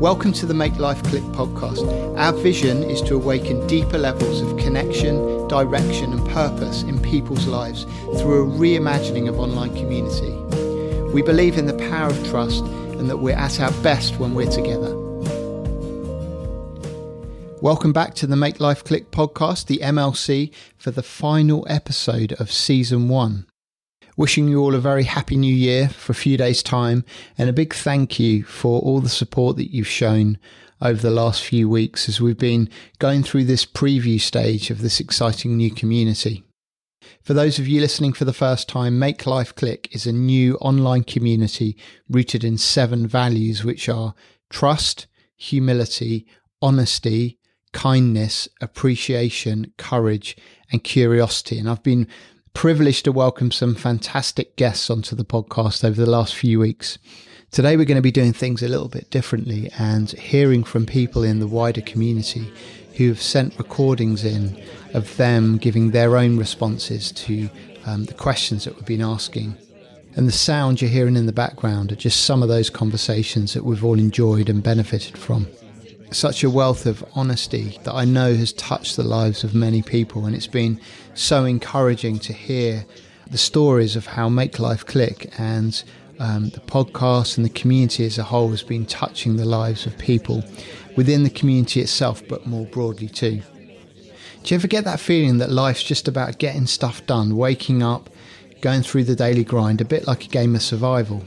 Welcome to the Make Life Click podcast. Our vision is to awaken deeper levels of connection, direction, and purpose in people's lives through a reimagining of online community. We believe in the power of trust and that we're at our best when we're together. Welcome back to the Make Life Click podcast, the MLC, for the final episode of season one. Wishing you all a very happy new year for a few days' time and a big thank you for all the support that you've shown over the last few weeks as we've been going through this preview stage of this exciting new community. For those of you listening for the first time, Make Life Click is a new online community rooted in seven values, which are trust, humility, honesty, kindness, appreciation, courage, and curiosity. And I've been privileged to welcome some fantastic guests onto the podcast over the last few weeks. Today, we're going to be doing things a little bit differently and hearing from people in the wider community who have sent recordings in of them giving their own responses to um, the questions that we've been asking. And the sound you're hearing in the background are just some of those conversations that we've all enjoyed and benefited from such a wealth of honesty that I know has touched the lives of many people. And it's been so encouraging to hear the stories of how Make Life Click and um, the podcast and the community as a whole has been touching the lives of people within the community itself, but more broadly too. Do you ever get that feeling that life's just about getting stuff done, waking up, going through the daily grind, a bit like a game of survival?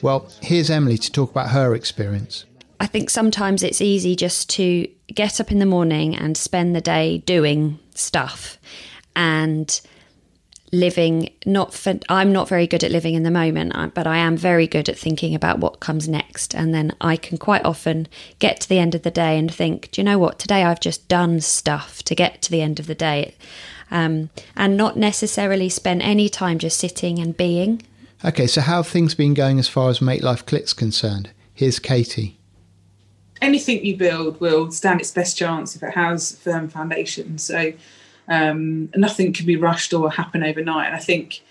Well, here's Emily to talk about her experience. I think sometimes it's easy just to get up in the morning and spend the day doing stuff and living not for I'm not very good at living in the moment but I am very good at thinking about what comes next. And then I can quite often get to the end of the day and think do you know what? Today I've just done stuff to get to the end of the day. Um, and not necessarily spend any time just sitting and being. Okay so how have things been going as far as make life clicks concerned? Here's Katie. Anything you build will stand its best chance if it has firm foundations. So um, nothing can be rushed or happen overnight. And I think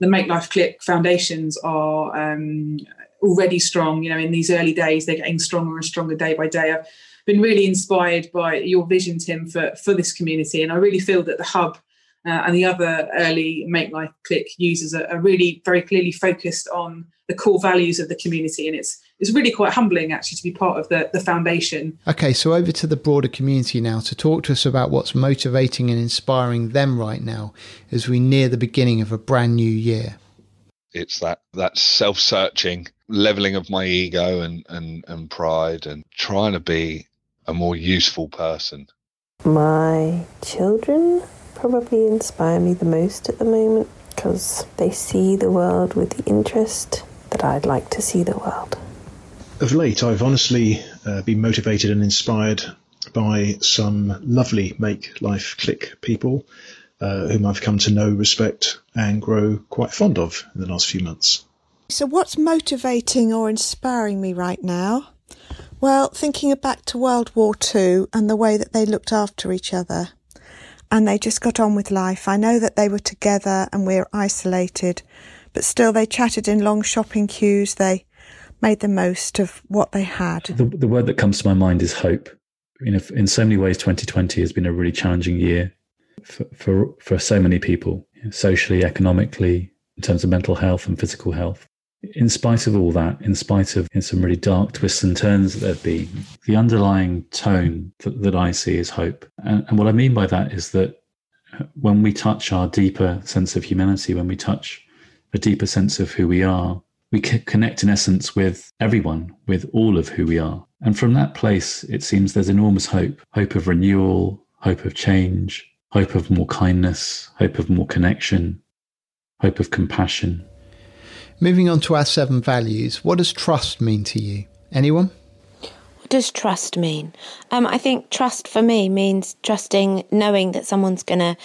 the Make Life Click foundations are um, already strong. You know, in these early days, they're getting stronger and stronger day by day. I've been really inspired by your vision, Tim, for for this community, and I really feel that the hub. Uh, and the other early Make Life Click users are, are really very clearly focused on the core values of the community, and it's it's really quite humbling actually to be part of the, the foundation. Okay, so over to the broader community now to talk to us about what's motivating and inspiring them right now as we near the beginning of a brand new year. It's that that self searching, leveling of my ego and, and, and pride and trying to be a more useful person. My children probably inspire me the most at the moment because they see the world with the interest that I'd like to see the world of late, I've honestly uh, been motivated and inspired by some lovely Make Life Click people uh, whom I've come to know, respect, and grow quite fond of in the last few months. So, what's motivating or inspiring me right now? Well, thinking back to World War II and the way that they looked after each other and they just got on with life. I know that they were together and we are isolated, but still they chatted in long shopping queues. They made the most of what they had. The, the word that comes to my mind is hope. You know, in so many ways, 2020 has been a really challenging year for, for, for so many people, socially, economically, in terms of mental health and physical health. In spite of all that, in spite of in some really dark twists and turns that there've been, the underlying tone that, that I see is hope. And, and what I mean by that is that when we touch our deeper sense of humanity, when we touch a deeper sense of who we are, we connect in essence with everyone, with all of who we are. And from that place, it seems there's enormous hope hope of renewal, hope of change, hope of more kindness, hope of more connection, hope of compassion. Moving on to our seven values, what does trust mean to you? Anyone? What does trust mean? Um, I think trust for me means trusting, knowing that someone's going to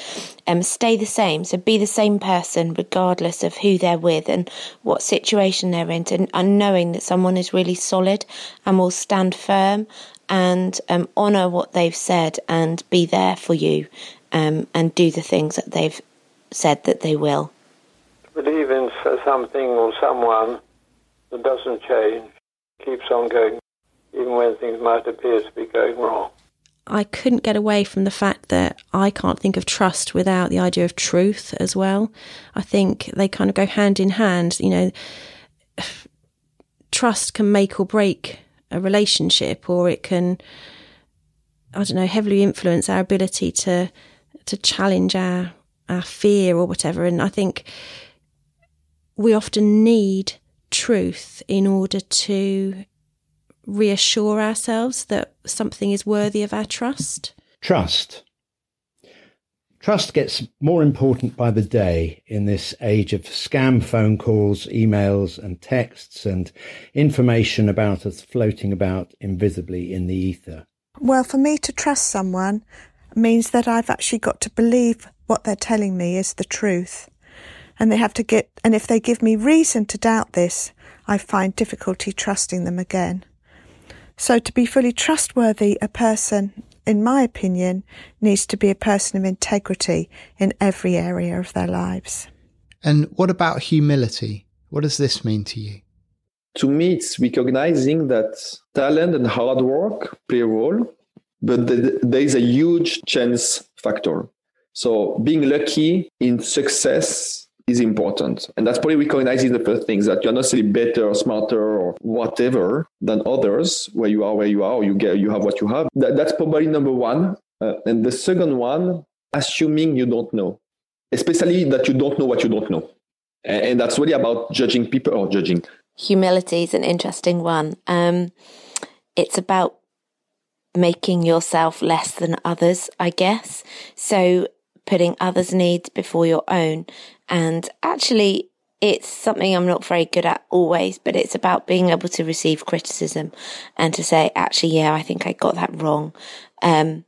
um, stay the same, so be the same person regardless of who they're with and what situation they're in, and, and knowing that someone is really solid and will stand firm and um, honour what they've said and be there for you um, and do the things that they've said that they will. Believe in something or someone that doesn't change, keeps on going even when things might appear to be going wrong. I couldn't get away from the fact that I can't think of trust without the idea of truth as well. I think they kind of go hand in hand. You know, trust can make or break a relationship, or it can, I don't know, heavily influence our ability to to challenge our our fear or whatever. And I think we often need truth in order to reassure ourselves that something is worthy of our trust? Trust. Trust gets more important by the day in this age of scam phone calls, emails, and texts, and information about us floating about invisibly in the ether. Well, for me to trust someone means that I've actually got to believe what they're telling me is the truth. And they have to get, and if they give me reason to doubt this, I find difficulty trusting them again. So, to be fully trustworthy, a person, in my opinion, needs to be a person of integrity in every area of their lives. And what about humility? What does this mean to you? To me, it's recognizing that talent and hard work play a role, but there is a huge chance factor. So, being lucky in success is important. And that's probably recognizing the first things that you're not necessarily better or smarter or whatever than others, where you are where you are, you get you have what you have. That, that's probably number one. Uh, and the second one, assuming you don't know, especially that you don't know what you don't know. And, and that's really about judging people or judging. Humility is an interesting one. Um, it's about making yourself less than others, I guess. So putting others' needs before your own. And actually, it's something I'm not very good at always, but it's about being able to receive criticism and to say, actually, yeah, I think I got that wrong. Um,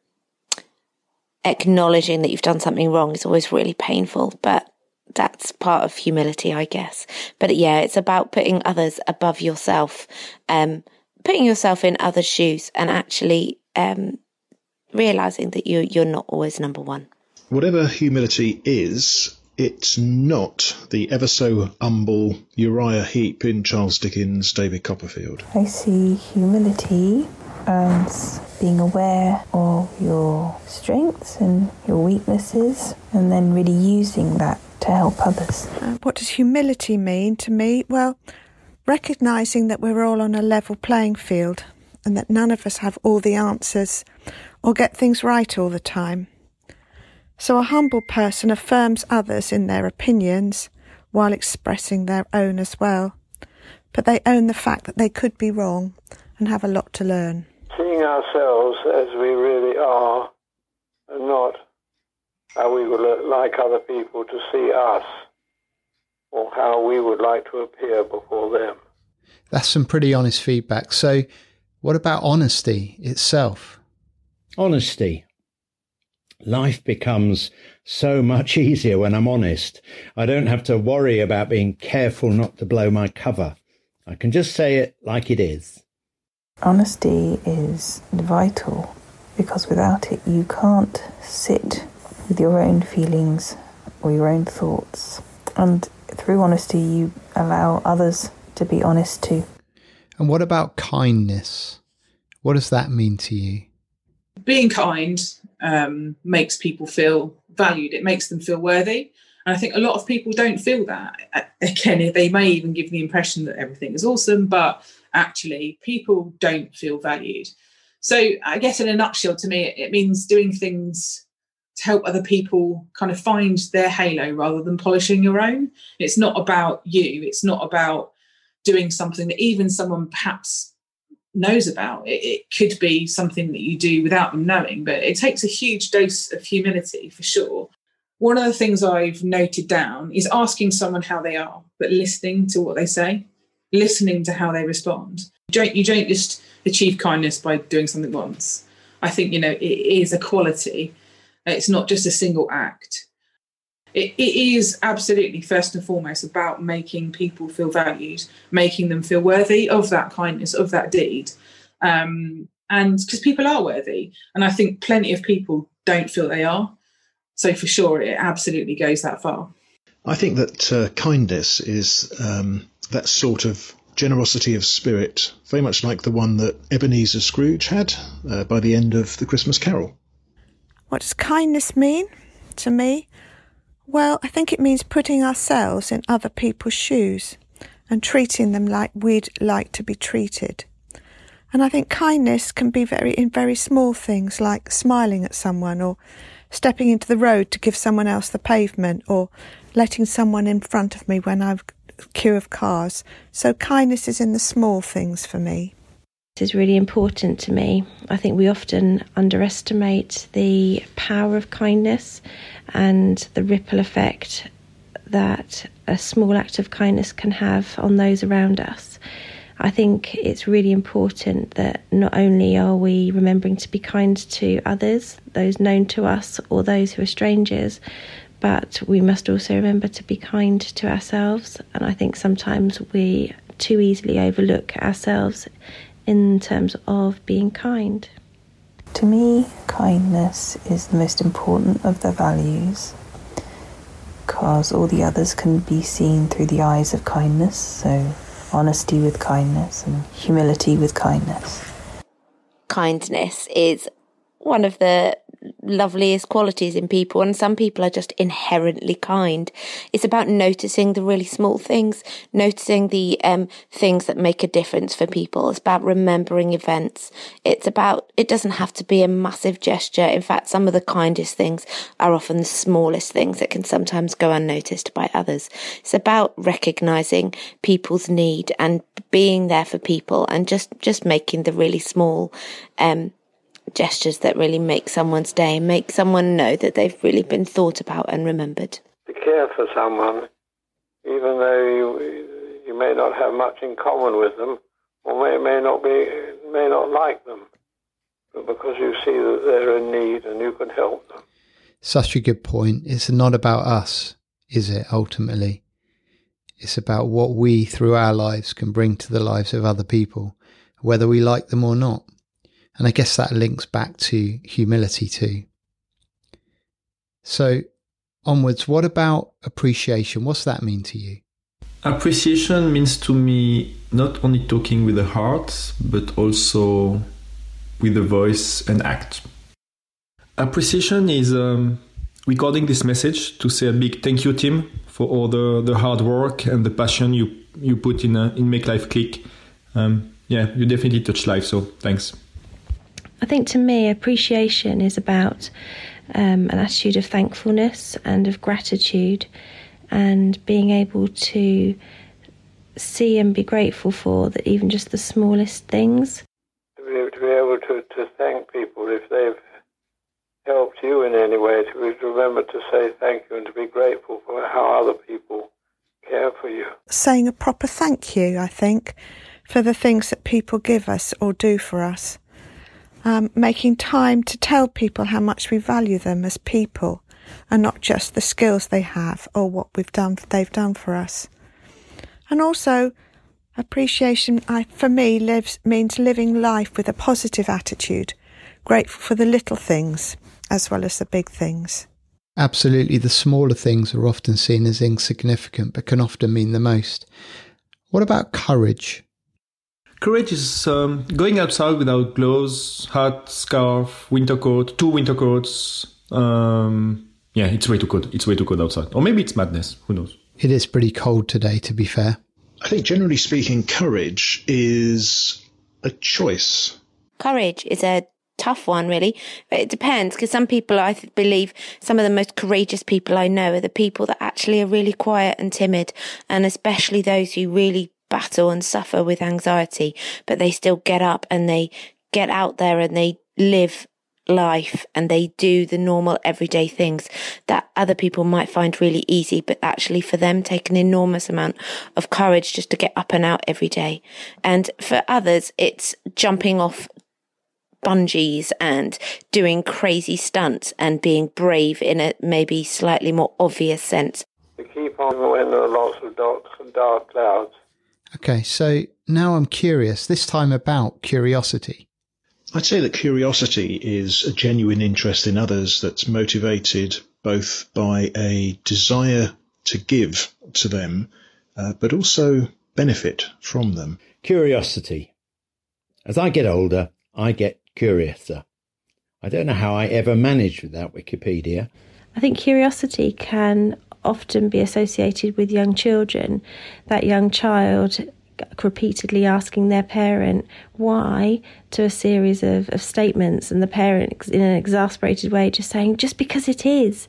acknowledging that you've done something wrong is always really painful, but that's part of humility, I guess. But yeah, it's about putting others above yourself, um, putting yourself in others' shoes and actually, um, realizing that you, you're not always number one whatever humility is, it's not the ever so humble Uriah Heep in Charles Dickens' David Copperfield. I see humility as being aware of your strengths and your weaknesses and then really using that to help others. Uh, what does humility mean to me? Well, recognizing that we're all on a level playing field and that none of us have all the answers or get things right all the time. So a humble person affirms others in their opinions while expressing their own as well. But they own the fact that they could be wrong and have a lot to learn. Seeing ourselves as we really are and not how we would like other people to see us or how we would like to appear before them. That's some pretty honest feedback. So, what about honesty itself? Honesty life becomes so much easier when I'm honest. I don't have to worry about being careful not to blow my cover. I can just say it like it is. Honesty is vital because without it, you can't sit with your own feelings or your own thoughts. And through honesty, you allow others to be honest too. And what about kindness? What does that mean to you? Being kind um, makes people feel valued. It makes them feel worthy. And I think a lot of people don't feel that. Again, they may even give the impression that everything is awesome, but actually, people don't feel valued. So, I guess in a nutshell, to me, it means doing things to help other people kind of find their halo rather than polishing your own. It's not about you, it's not about doing something that even someone perhaps knows about. It, it, could be something that you do without them knowing, but it takes a huge dose of humility for sure. One of the things I've noted down is asking someone how they are, but listening to what they say, listening to how they respond. You don't, you don't just achieve kindness by doing something once. I think, you know, it is a quality. It's not just a single act it, it is absolutely first and foremost about making people feel valued, making them feel worthy of that kindness, of that deed. Um, and because people are worthy. And I think plenty of people don't feel they are. So for sure, it absolutely goes that far. I think that uh, kindness is um, that sort of generosity of spirit, very much like the one that Ebenezer Scrooge had uh, by the end of The Christmas Carol. What does kindness mean to me? Well, I think it means putting ourselves in other people's shoes and treating them like we'd like to be treated. And I think kindness can be very in very small things like smiling at someone or stepping into the road to give someone else the pavement or letting someone in front of me when I've queue of cars. So kindness is in the small things for me. Is really important to me. I think we often underestimate the power of kindness and the ripple effect that a small act of kindness can have on those around us. I think it's really important that not only are we remembering to be kind to others, those known to us, or those who are strangers, but we must also remember to be kind to ourselves. And I think sometimes we too easily overlook ourselves in terms of being kind. To me, kindness is the most important of the values because all the others can be seen through the eyes of kindness. So, honesty with kindness and humility with kindness. Kindness is one of the loveliest qualities in people, and some people are just inherently kind. It's about noticing the really small things, noticing the um, things that make a difference for people. It's about remembering events. It's about, it doesn't have to be a massive gesture. In fact, some of the kindest things are often the smallest things that can sometimes go unnoticed by others. It's about recognizing people's need and being there for people and just, just making the really small, um, gestures that really make someone's day, make someone know that they've really been thought about and remembered. To care for someone, even though you, you may not have much in common with them, or may, may not be may not like them, but because you see that they're in need and you can help them. Such a good point. It's not about us, is it? Ultimately, it's about what we, through our lives, can bring to the lives of other people, whether we like them or not. And I guess that links back to humility too. So, onwards, what about appreciation? What's that mean to you? Appreciation means to me not only talking with the heart, but also with the voice and act. Appreciation is um, recording this message to say a big thank you, Tim, for all the, the hard work and the passion you, you put in, uh, in Make Life Click. Um, yeah, you definitely touch life, so thanks. I think to me, appreciation is about um, an attitude of thankfulness and of gratitude and being able to see and be grateful for that even just the smallest things. To be, to be able to, to thank people if they've helped you in any way, to remember to say thank you and to be grateful for how other people care for you. Saying a proper thank you, I think, for the things that people give us or do for us um, making time to tell people how much we value them as people and not just the skills they have or what we've done they've done for us. And also appreciation I, for me lives means living life with a positive attitude, grateful for the little things as well as the big things. Absolutely, the smaller things are often seen as insignificant but can often mean the most. What about courage? Courage is um, going outside without gloves, hat, scarf, winter coat, two winter coats. Um, yeah, it's way too cold. It's way too cold outside. Or maybe it's madness. Who knows? It is pretty cold today, to be fair. I think generally speaking, courage is a choice. Courage is a tough one, really. But it depends because some people, I believe, some of the most courageous people I know are the people that actually are really quiet and timid, and especially those who really battle and suffer with anxiety, but they still get up and they get out there and they live life and they do the normal everyday things that other people might find really easy, but actually for them take an enormous amount of courage just to get up and out every day. And for others, it's jumping off bungees and doing crazy stunts and being brave in a maybe slightly more obvious sense. To keep on when there are lots of dark, dark clouds Okay, so now I'm curious, this time about curiosity. I'd say that curiosity is a genuine interest in others that's motivated both by a desire to give to them, uh, but also benefit from them. Curiosity. As I get older, I get curiouser. I don't know how I ever managed without Wikipedia. I think curiosity can often be associated with young children. That young child repeatedly asking their parent why to a series of, of statements, and the parent, in an exasperated way, just saying, just because it is.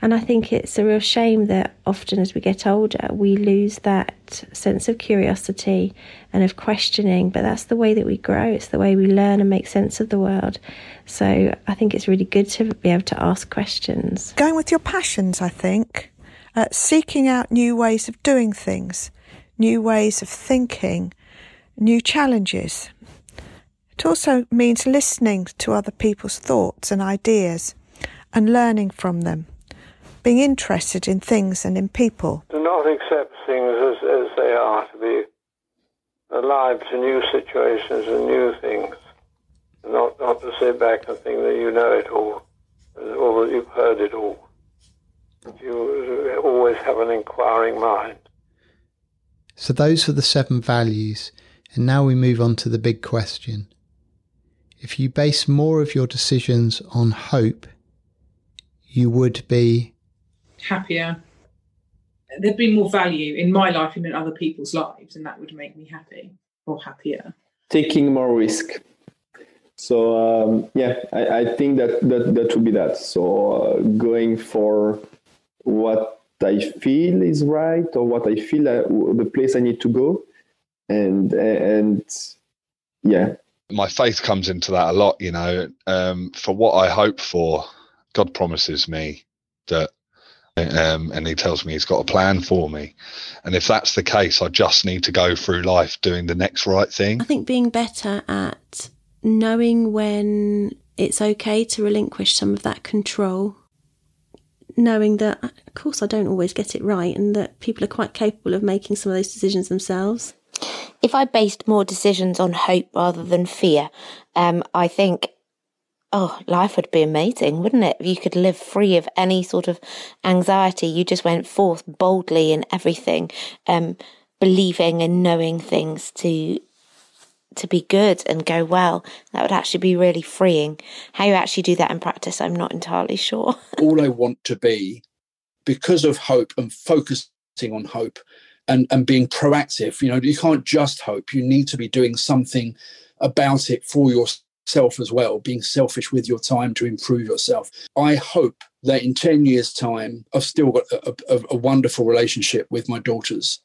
And I think it's a real shame that often as we get older, we lose that sense of curiosity and of questioning. But that's the way that we grow, it's the way we learn and make sense of the world. So I think it's really good to be able to ask questions. Going with your passions, I think, uh, seeking out new ways of doing things, new ways of thinking, new challenges. It also means listening to other people's thoughts and ideas and learning from them being interested in things and in people. To not accept things as, as they are, to be alive to new situations and new things, not, not to sit back and think that you know it all, or that you've heard it all. You always have an inquiring mind. So, those are the seven values. And now we move on to the big question. If you base more of your decisions on hope, you would be happier. There'd be more value in my life and in other people's lives, and that would make me happy or happier. Taking more risk. So um, yeah, I, I, think that, that that would be that. So uh, going for what I feel is right or what I feel the place I need to go, and and yeah. My faith comes into that a lot, you know. Um, for what I hope for, God promises me that um, and he tells me he's got a plan for me. And if that's the case, I just need to go through life doing the next right thing. I think being better at knowing when it's okay to relinquish some of that control, knowing that, of course, I don't always get it right, and that people are quite capable of making some of those decisions themselves. If I based more decisions on hope rather than fear, um, I think oh, life would be amazing, wouldn't it? If you could live free of any sort of anxiety. You just went forth boldly in everything, um, believing and knowing things to to be good and go well. That would actually be really freeing. How you actually do that in practice, I'm not entirely sure. All I want to be, because of hope and focusing on hope and, and being proactive, you know, you can't just hope. You need to be doing something about it for yourself as well, being selfish with your time to improve yourself. I hope that in 10 years' time, I've still got a, a, a, wonderful relationship with my daughters,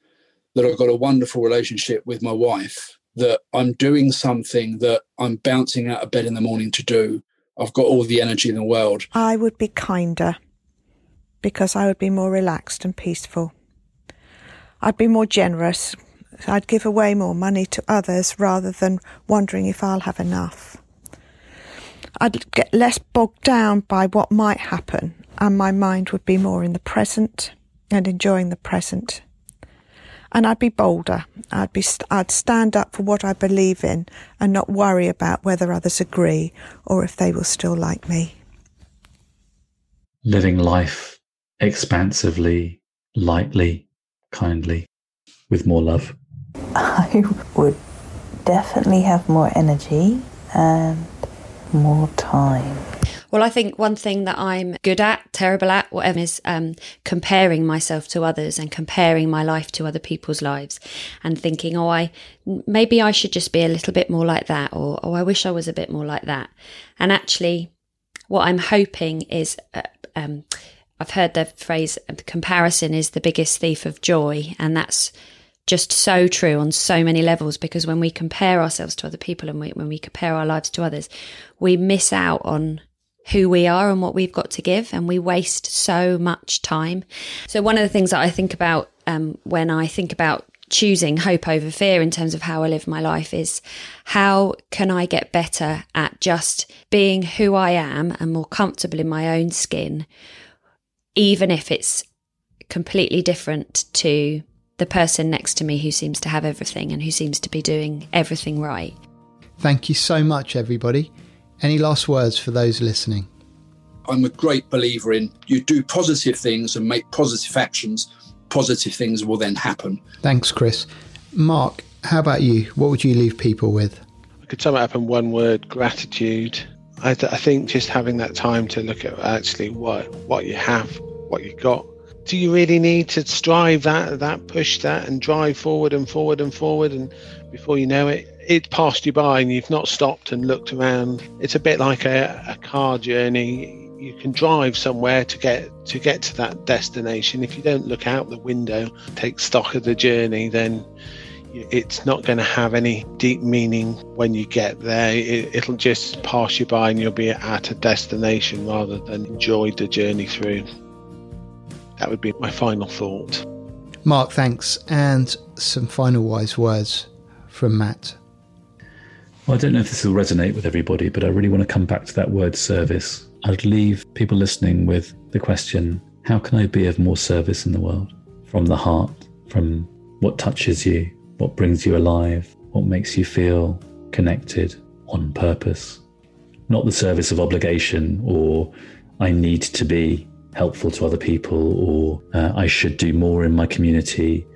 that I've got a wonderful relationship with my wife, that I'm doing something that I'm bouncing out of bed in the morning to do. I've got all the energy in the world. I would be kinder because I would be more relaxed and peaceful. I'd be more generous. I'd give away more money to others rather than wondering if I'll have enough. I'd get less bogged down by what might happen, and my mind would be more in the present and enjoying the present. And I'd be bolder. I'd be I'd stand up for what I believe in and not worry about whether others agree or if they will still like me. Living life expansively, lightly, kindly, with more love. I would definitely have more energy and more time? Well, I think one thing that I'm good at, terrible at, whatever, is um, comparing myself to others and comparing my life to other people's lives and thinking, oh, I maybe I should just be a little bit more like that, or oh, I wish I was a bit more like that. And actually, what I'm hoping is, uh, um, I've heard the phrase comparison is the biggest thief of joy, and that's just so true on so many levels because when we compare ourselves to other people and we, when we compare our lives to others, we miss out on who we are and what we've got to give, and we waste so much time. So, one of the things that I think about um, when I think about choosing hope over fear in terms of how I live my life is how can I get better at just being who I am and more comfortable in my own skin, even if it's completely different to the person next to me who seems to have everything and who seems to be doing everything right. Thank you so much, everybody. Any last words for those listening? I'm a great believer in you do positive things and make positive actions, positive things will then happen. Thanks, Chris. Mark, how about you? What would you leave people with? I could sum it up in one word gratitude. I, th- I think just having that time to look at actually what what you have, what you got. Do you really need to strive that, that push that, and drive forward and forward and forward, and before you know it, it passed you by, and you've not stopped and looked around. It's a bit like a, a car journey. You can drive somewhere to get to get to that destination. If you don't look out the window, take stock of the journey, then it's not going to have any deep meaning when you get there. It, will just pass you by and you'll be at a destination rather than enjoy the journey through. That would be my final thought. Mark, thanks. And some final wise words from Matt. Well, I don't know if this will resonate with everybody, but I really want to come back to that word service. I'd leave people listening with the question how can I be of more service in the world? From the heart, from what touches you, what brings you alive, what makes you feel connected on purpose. Not the service of obligation or I need to be helpful to other people or uh, I should do more in my community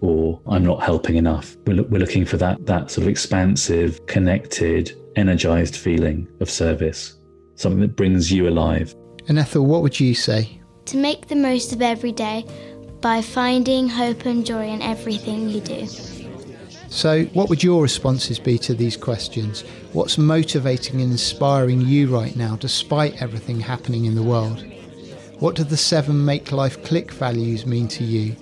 or I'm not helping enough. We're, we're looking for that, that sort of expansive, connected, energized feeling of service, something that brings you alive. And Ethel, what would you say? To make the most of every day by finding hope and joy in everything you do. So, what would your responses be to these questions? What's motivating and inspiring you right now, despite everything happening in the world? What do the seven make life click values mean to you?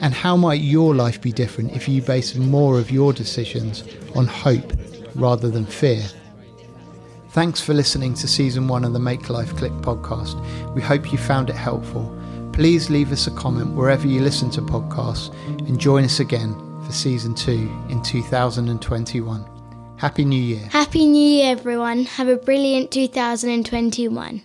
And how might your life be different if you base more of your decisions on hope rather than fear? Thanks for listening to season one of the Make Life Click podcast. We hope you found it helpful. Please leave us a comment wherever you listen to podcasts and join us again for season two in 2021. Happy New Year. Happy New Year, everyone. Have a brilliant 2021.